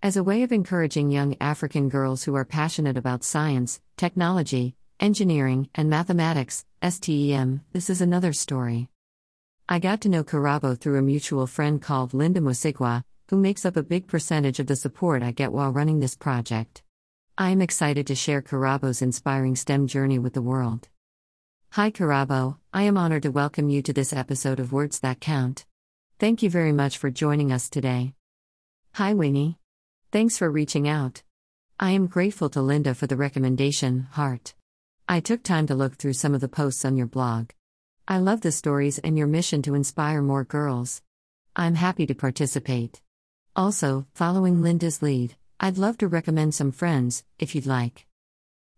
As a way of encouraging young African girls who are passionate about science, technology, engineering, and mathematics, STEM, this is another story. I got to know Karabo through a mutual friend called Linda Musigwa, who makes up a big percentage of the support I get while running this project. I am excited to share Karabo's inspiring STEM journey with the world. Hi Karabo, I am honored to welcome you to this episode of Words That Count. Thank you very much for joining us today. Hi Winnie. Thanks for reaching out. I am grateful to Linda for the recommendation, Heart. I took time to look through some of the posts on your blog. I love the stories and your mission to inspire more girls. I'm happy to participate. Also, following Linda's lead, I'd love to recommend some friends, if you'd like.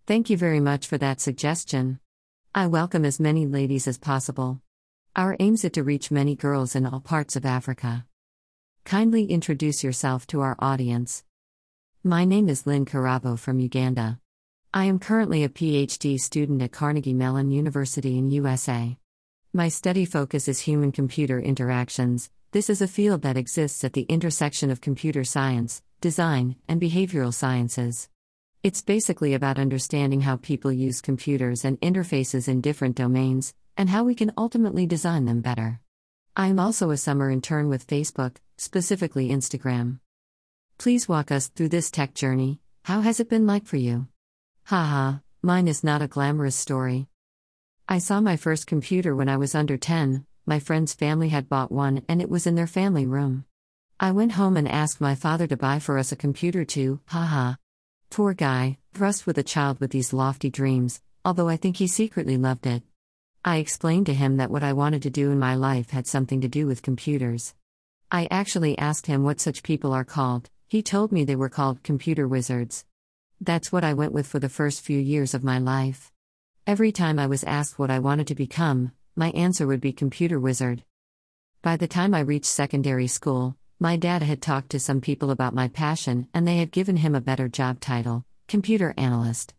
Thank you very much for that suggestion. I welcome as many ladies as possible. Our aims is to reach many girls in all parts of Africa. Kindly introduce yourself to our audience. My name is Lynn Karabo from Uganda. I am currently a PhD student at Carnegie Mellon University in USA. My study focus is human computer interactions. This is a field that exists at the intersection of computer science, design, and behavioral sciences. It's basically about understanding how people use computers and interfaces in different domains, and how we can ultimately design them better. I am also a summer intern with Facebook, specifically Instagram. Please walk us through this tech journey. How has it been like for you? Haha, mine is not a glamorous story. I saw my first computer when I was under 10, my friend's family had bought one and it was in their family room. I went home and asked my father to buy for us a computer too, haha. Poor guy, thrust with a child with these lofty dreams, although I think he secretly loved it. I explained to him that what I wanted to do in my life had something to do with computers. I actually asked him what such people are called, he told me they were called computer wizards. That's what I went with for the first few years of my life. Every time I was asked what I wanted to become, my answer would be computer wizard. By the time I reached secondary school, my dad had talked to some people about my passion and they had given him a better job title computer analyst.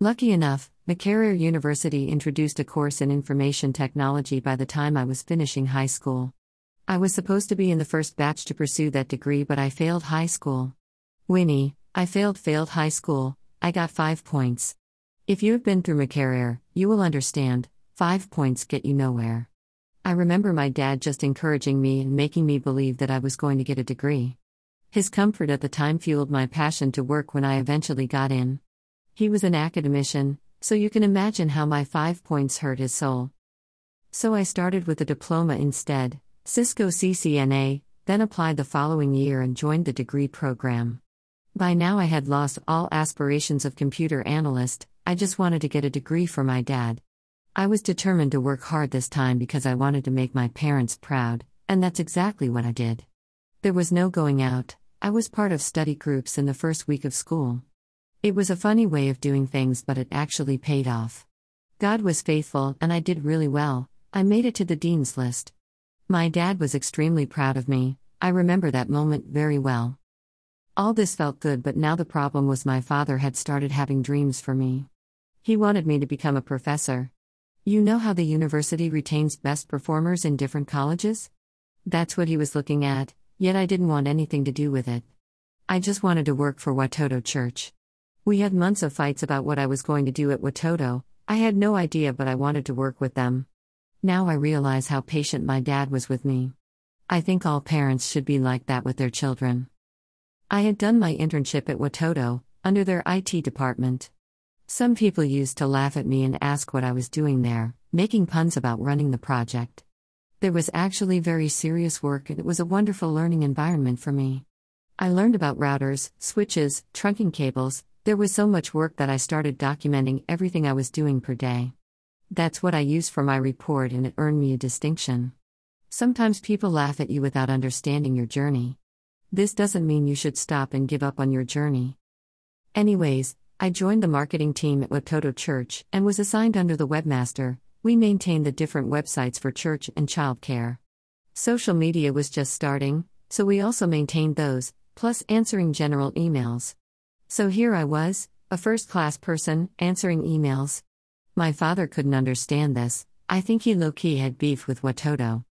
Lucky enough, Makerere University introduced a course in information technology by the time I was finishing high school. I was supposed to be in the first batch to pursue that degree, but I failed high school. Winnie, I failed failed high school, I got 5 points. If you have been through Makerere, you will understand, 5 points get you nowhere. I remember my dad just encouraging me and making me believe that I was going to get a degree. His comfort at the time fueled my passion to work when I eventually got in. He was an academician, so you can imagine how my 5 points hurt his soul. So I started with a diploma instead, Cisco CCNA, then applied the following year and joined the degree program. By now I had lost all aspirations of computer analyst, I just wanted to get a degree for my dad. I was determined to work hard this time because I wanted to make my parents proud, and that's exactly what I did. There was no going out, I was part of study groups in the first week of school. It was a funny way of doing things, but it actually paid off. God was faithful, and I did really well, I made it to the dean's list. My dad was extremely proud of me, I remember that moment very well. All this felt good, but now the problem was my father had started having dreams for me. He wanted me to become a professor. You know how the university retains best performers in different colleges? That's what he was looking at, yet I didn't want anything to do with it. I just wanted to work for Watoto Church. We had months of fights about what I was going to do at Watoto, I had no idea, but I wanted to work with them. Now I realize how patient my dad was with me. I think all parents should be like that with their children. I had done my internship at Watoto, under their IT department. Some people used to laugh at me and ask what I was doing there, making puns about running the project. There was actually very serious work and it was a wonderful learning environment for me. I learned about routers, switches, trunking cables, there was so much work that I started documenting everything I was doing per day. That's what I used for my report and it earned me a distinction. Sometimes people laugh at you without understanding your journey. This doesn't mean you should stop and give up on your journey. Anyways, I joined the marketing team at Watoto Church and was assigned under the webmaster. We maintained the different websites for church and childcare. Social media was just starting, so we also maintained those, plus answering general emails. So here I was, a first class person, answering emails. My father couldn't understand this, I think he low key had beef with Watoto.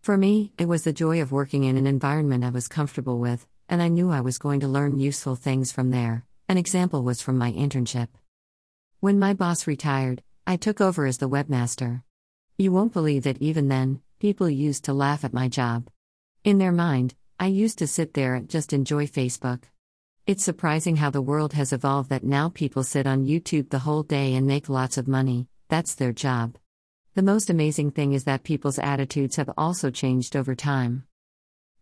For me, it was the joy of working in an environment I was comfortable with, and I knew I was going to learn useful things from there. An example was from my internship. When my boss retired, I took over as the webmaster. You won't believe that even then, people used to laugh at my job. In their mind, I used to sit there and just enjoy Facebook. It's surprising how the world has evolved that now people sit on YouTube the whole day and make lots of money, that's their job. The most amazing thing is that people's attitudes have also changed over time.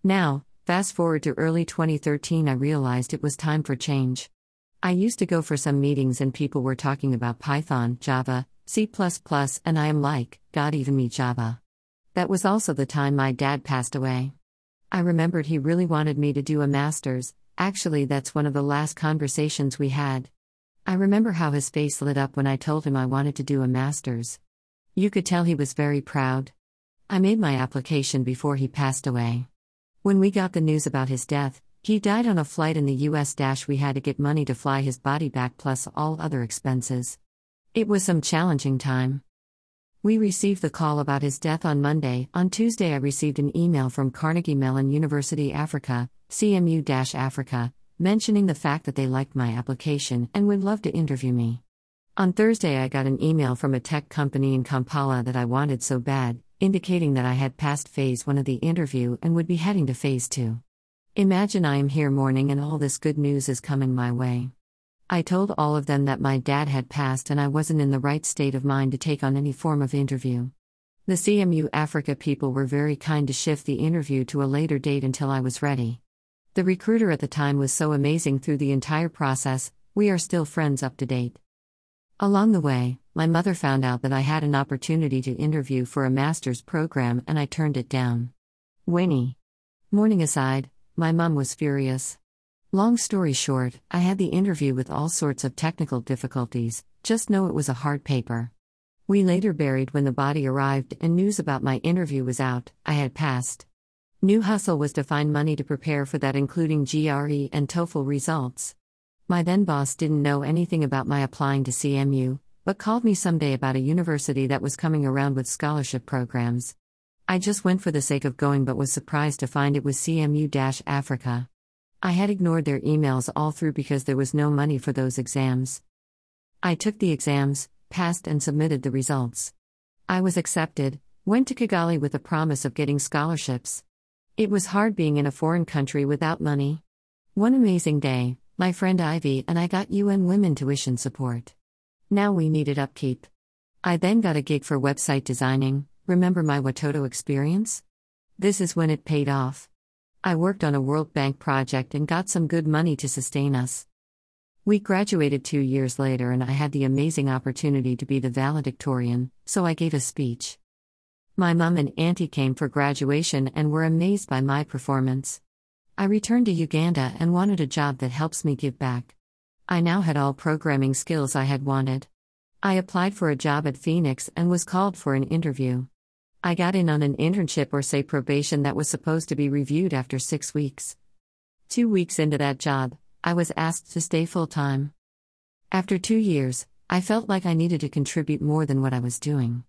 Now, fast forward to early 2013, I realized it was time for change. I used to go for some meetings and people were talking about Python, Java, C, and I am like, God, even me Java. That was also the time my dad passed away. I remembered he really wanted me to do a master's, actually, that's one of the last conversations we had. I remember how his face lit up when I told him I wanted to do a master's. You could tell he was very proud. I made my application before he passed away. When we got the news about his death, he died on a flight in the US. Dash We had to get money to fly his body back plus all other expenses. It was some challenging time. We received the call about his death on Monday. On Tuesday, I received an email from Carnegie Mellon University Africa, CMU Africa, mentioning the fact that they liked my application and would love to interview me. On Thursday, I got an email from a tech company in Kampala that I wanted so bad, indicating that I had passed phase 1 of the interview and would be heading to phase 2. Imagine I am here mourning and all this good news is coming my way. I told all of them that my dad had passed and I wasn't in the right state of mind to take on any form of interview. The CMU Africa people were very kind to shift the interview to a later date until I was ready. The recruiter at the time was so amazing through the entire process, we are still friends up to date. Along the way, my mother found out that I had an opportunity to interview for a master's program and I turned it down. Winnie. Mourning aside, my mum was furious. Long story short, I had the interview with all sorts of technical difficulties, just know it was a hard paper. We later buried when the body arrived and news about my interview was out, I had passed. New hustle was to find money to prepare for that, including GRE and TOEFL results. My then boss didn't know anything about my applying to CMU, but called me someday about a university that was coming around with scholarship programs. I just went for the sake of going but was surprised to find it was CMU Africa. I had ignored their emails all through because there was no money for those exams. I took the exams, passed, and submitted the results. I was accepted, went to Kigali with the promise of getting scholarships. It was hard being in a foreign country without money. One amazing day, my friend Ivy and I got UN Women tuition support. Now we needed upkeep. I then got a gig for website designing, Remember my Watoto experience? This is when it paid off. I worked on a World Bank project and got some good money to sustain us. We graduated two years later, and I had the amazing opportunity to be the valedictorian, so I gave a speech. My mum and auntie came for graduation and were amazed by my performance. I returned to Uganda and wanted a job that helps me give back. I now had all programming skills I had wanted. I applied for a job at Fenix and was called for an interview. I got in on an internship or say probation that was supposed to be reviewed after six weeks. Two weeks into that job, I was asked to stay full time. After two years, I felt like I needed to contribute more than what I was doing.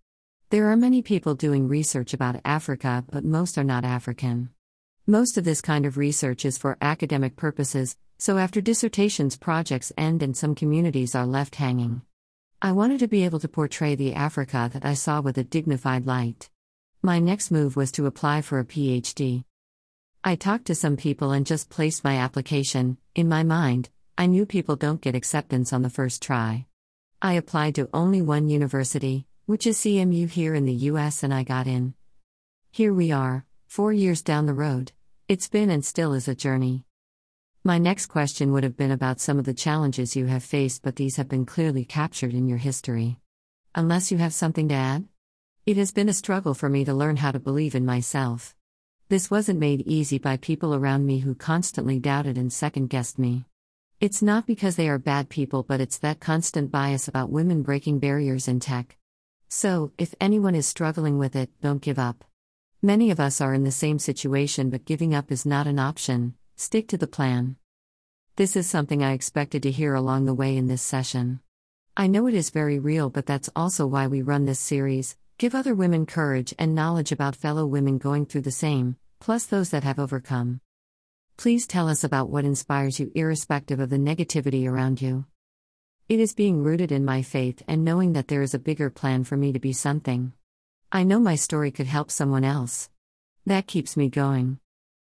There are many people doing research about Africa, but most are not African. Most of this kind of research is for academic purposes, so after dissertations, projects end and some communities are left hanging. I wanted to be able to portray the Africa that I saw with a dignified light. My next move was to apply for a PhD. I talked to some people and just placed my application. In my mind, I knew people don't get acceptance on the first try. I applied to only one university, which is CMU here in the US, and I got in. Here we are, four years down the road. It's been and still is a journey. My next question would have been about some of the challenges you have faced, but these have been clearly captured in your history. Unless you have something to add? It has been a struggle for me to learn how to believe in myself. This wasn't made easy by people around me who constantly doubted and second guessed me. It's not because they are bad people, but it's that constant bias about women breaking barriers in tech. So, if anyone is struggling with it, don't give up. Many of us are in the same situation, but giving up is not an option, stick to the plan. This is something I expected to hear along the way in this session. I know it is very real, but that's also why we run this series Give other women courage and knowledge about fellow women going through the same, plus those that have overcome. Please tell us about what inspires you, irrespective of the negativity around you. It is being rooted in my faith and knowing that there is a bigger plan for me to be something. I know my story could help someone else. That keeps me going.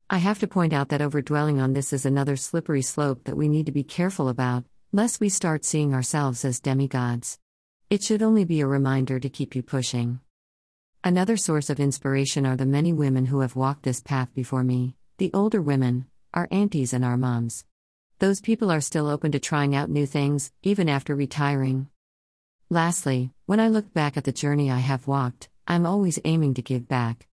I have to point out that overdwelling on this is another slippery slope that we need to be careful about, lest we start seeing ourselves as demigods. It should only be a reminder to keep you pushing. Another source of inspiration are the many women who have walked this path before me, the older women, our aunties and our moms. Those people are still open to trying out new things, even after retiring. Lastly, when I look back at the journey I have walked, I'm always aiming to give back.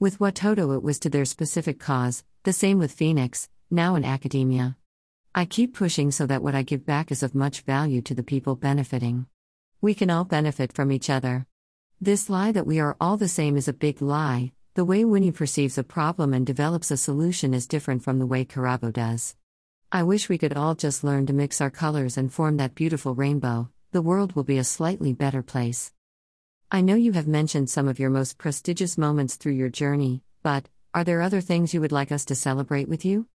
With Watoto, it was to their specific cause, the same with Fenix, now in academia. I keep pushing so that what I give back is of much value to the people benefiting. We can all benefit from each other. This lie that we are all the same is a big lie. The way Winnie perceives a problem and develops a solution is different from the way Karabo does. I wish we could all just learn to mix our colors and form that beautiful rainbow, the world will be a slightly better place. I know you have mentioned some of your most prestigious moments through your journey, but are there other things you would like us to celebrate with you?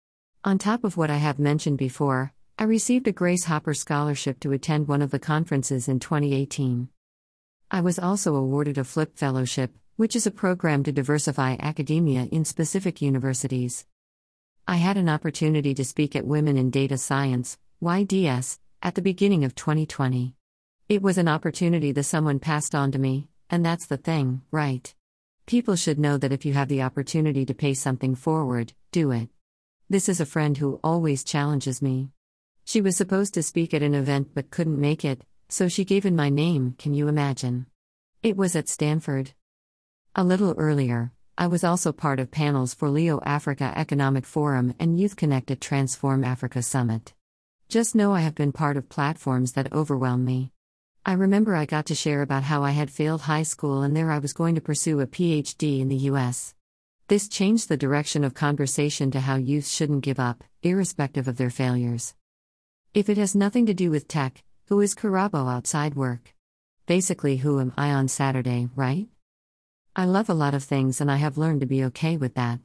On top of what I have mentioned before, I received a Grace Hopper Scholarship to attend one of the conferences in 2018. I was also awarded a Flip Fellowship, which is a program to diversify academia in specific universities. I had an opportunity to speak at Women in Data Science, YDS, at the beginning of 2020. It was an opportunity that someone passed on to me, and that's the thing, right? People should know that if you have the opportunity to pay something forward, do it. This is a friend who always challenges me. She was supposed to speak at an event but couldn't make it, so she gave in my name, can you imagine? It was at Stanford. A little earlier, I was also part of panels for Leo Africa Economic Forum and Youth Connect at Transform Africa Summit. Just know I have been part of platforms that overwhelm me. I remember I got to share about how I had failed high school and there I was going to pursue a PhD in the US. This changed the direction of conversation to how youth shouldn't give up, irrespective of their failures. If it has nothing to do with tech, who is Karabo outside work? Basically, who am I on Saturday, right? I love a lot of things and I have learned to be okay with that.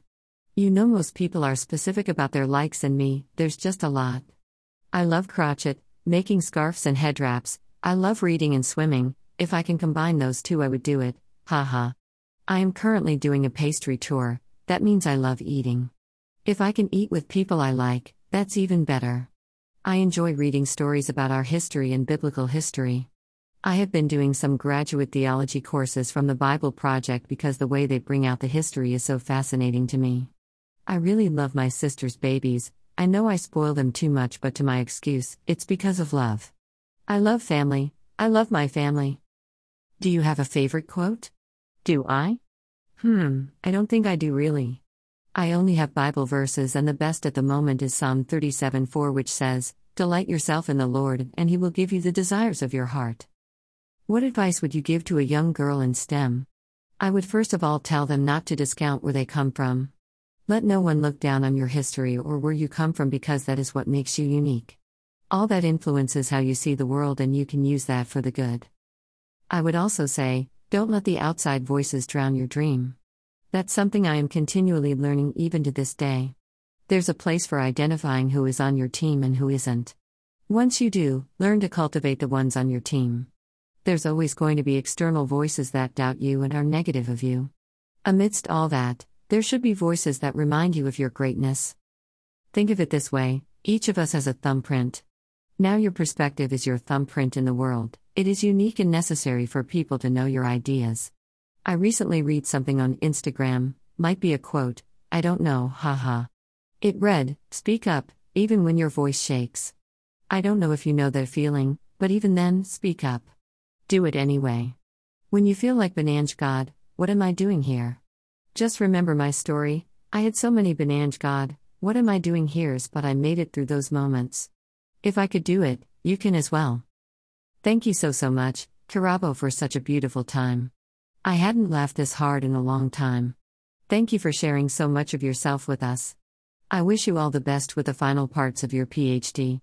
You know, most people are specific about their likes, and me, there's just a lot. I love crotchet, making scarves and head wraps, I love reading and swimming, if I can combine those two, I would do it, haha. I am currently doing a pastry tour, that means I love eating. If I can eat with people I like, that's even better. I enjoy reading stories about our history and biblical history. I have been doing some graduate theology courses from the Bible Project because the way they bring out the history is so fascinating to me. I really love my sister's babies, I know I spoil them too much, but to my excuse, it's because of love. I love family, I love my family. Do you have a favorite quote? Do I? Hmm, I don't think I do really. I only have Bible verses, and the best at the moment is Psalm 37 4, which says, Delight yourself in the Lord, and He will give you the desires of your heart. What advice would you give to a young girl in STEM? I would first of all tell them not to discount where they come from. Let no one look down on your history or where you come from because that is what makes you unique. All that influences how you see the world, and you can use that for the good. I would also say, don't let the outside voices drown your dream. That's something I am continually learning even to this day. There's a place for identifying who is on your team and who isn't. Once you do, learn to cultivate the ones on your team. There's always going to be external voices that doubt you and are negative of you. Amidst all that, there should be voices that remind you of your greatness. Think of it this way each of us has a thumbprint. Now your perspective is your thumbprint in the world, it is unique and necessary for people to know your ideas. I recently read something on Instagram, might be a quote, I don't know, haha. It read, Speak up, even when your voice shakes. I don't know if you know that feeling, but even then, speak up. Do it anyway. When you feel like Banange God, what am I doing here? Just remember my story. I had so many Banange God, what am I doing here's but I made it through those moments. If I could do it, you can as well. Thank you so so much, Karabo for such a beautiful time. I hadn't laughed this hard in a long time. Thank you for sharing so much of yourself with us. I wish you all the best with the final parts of your PhD.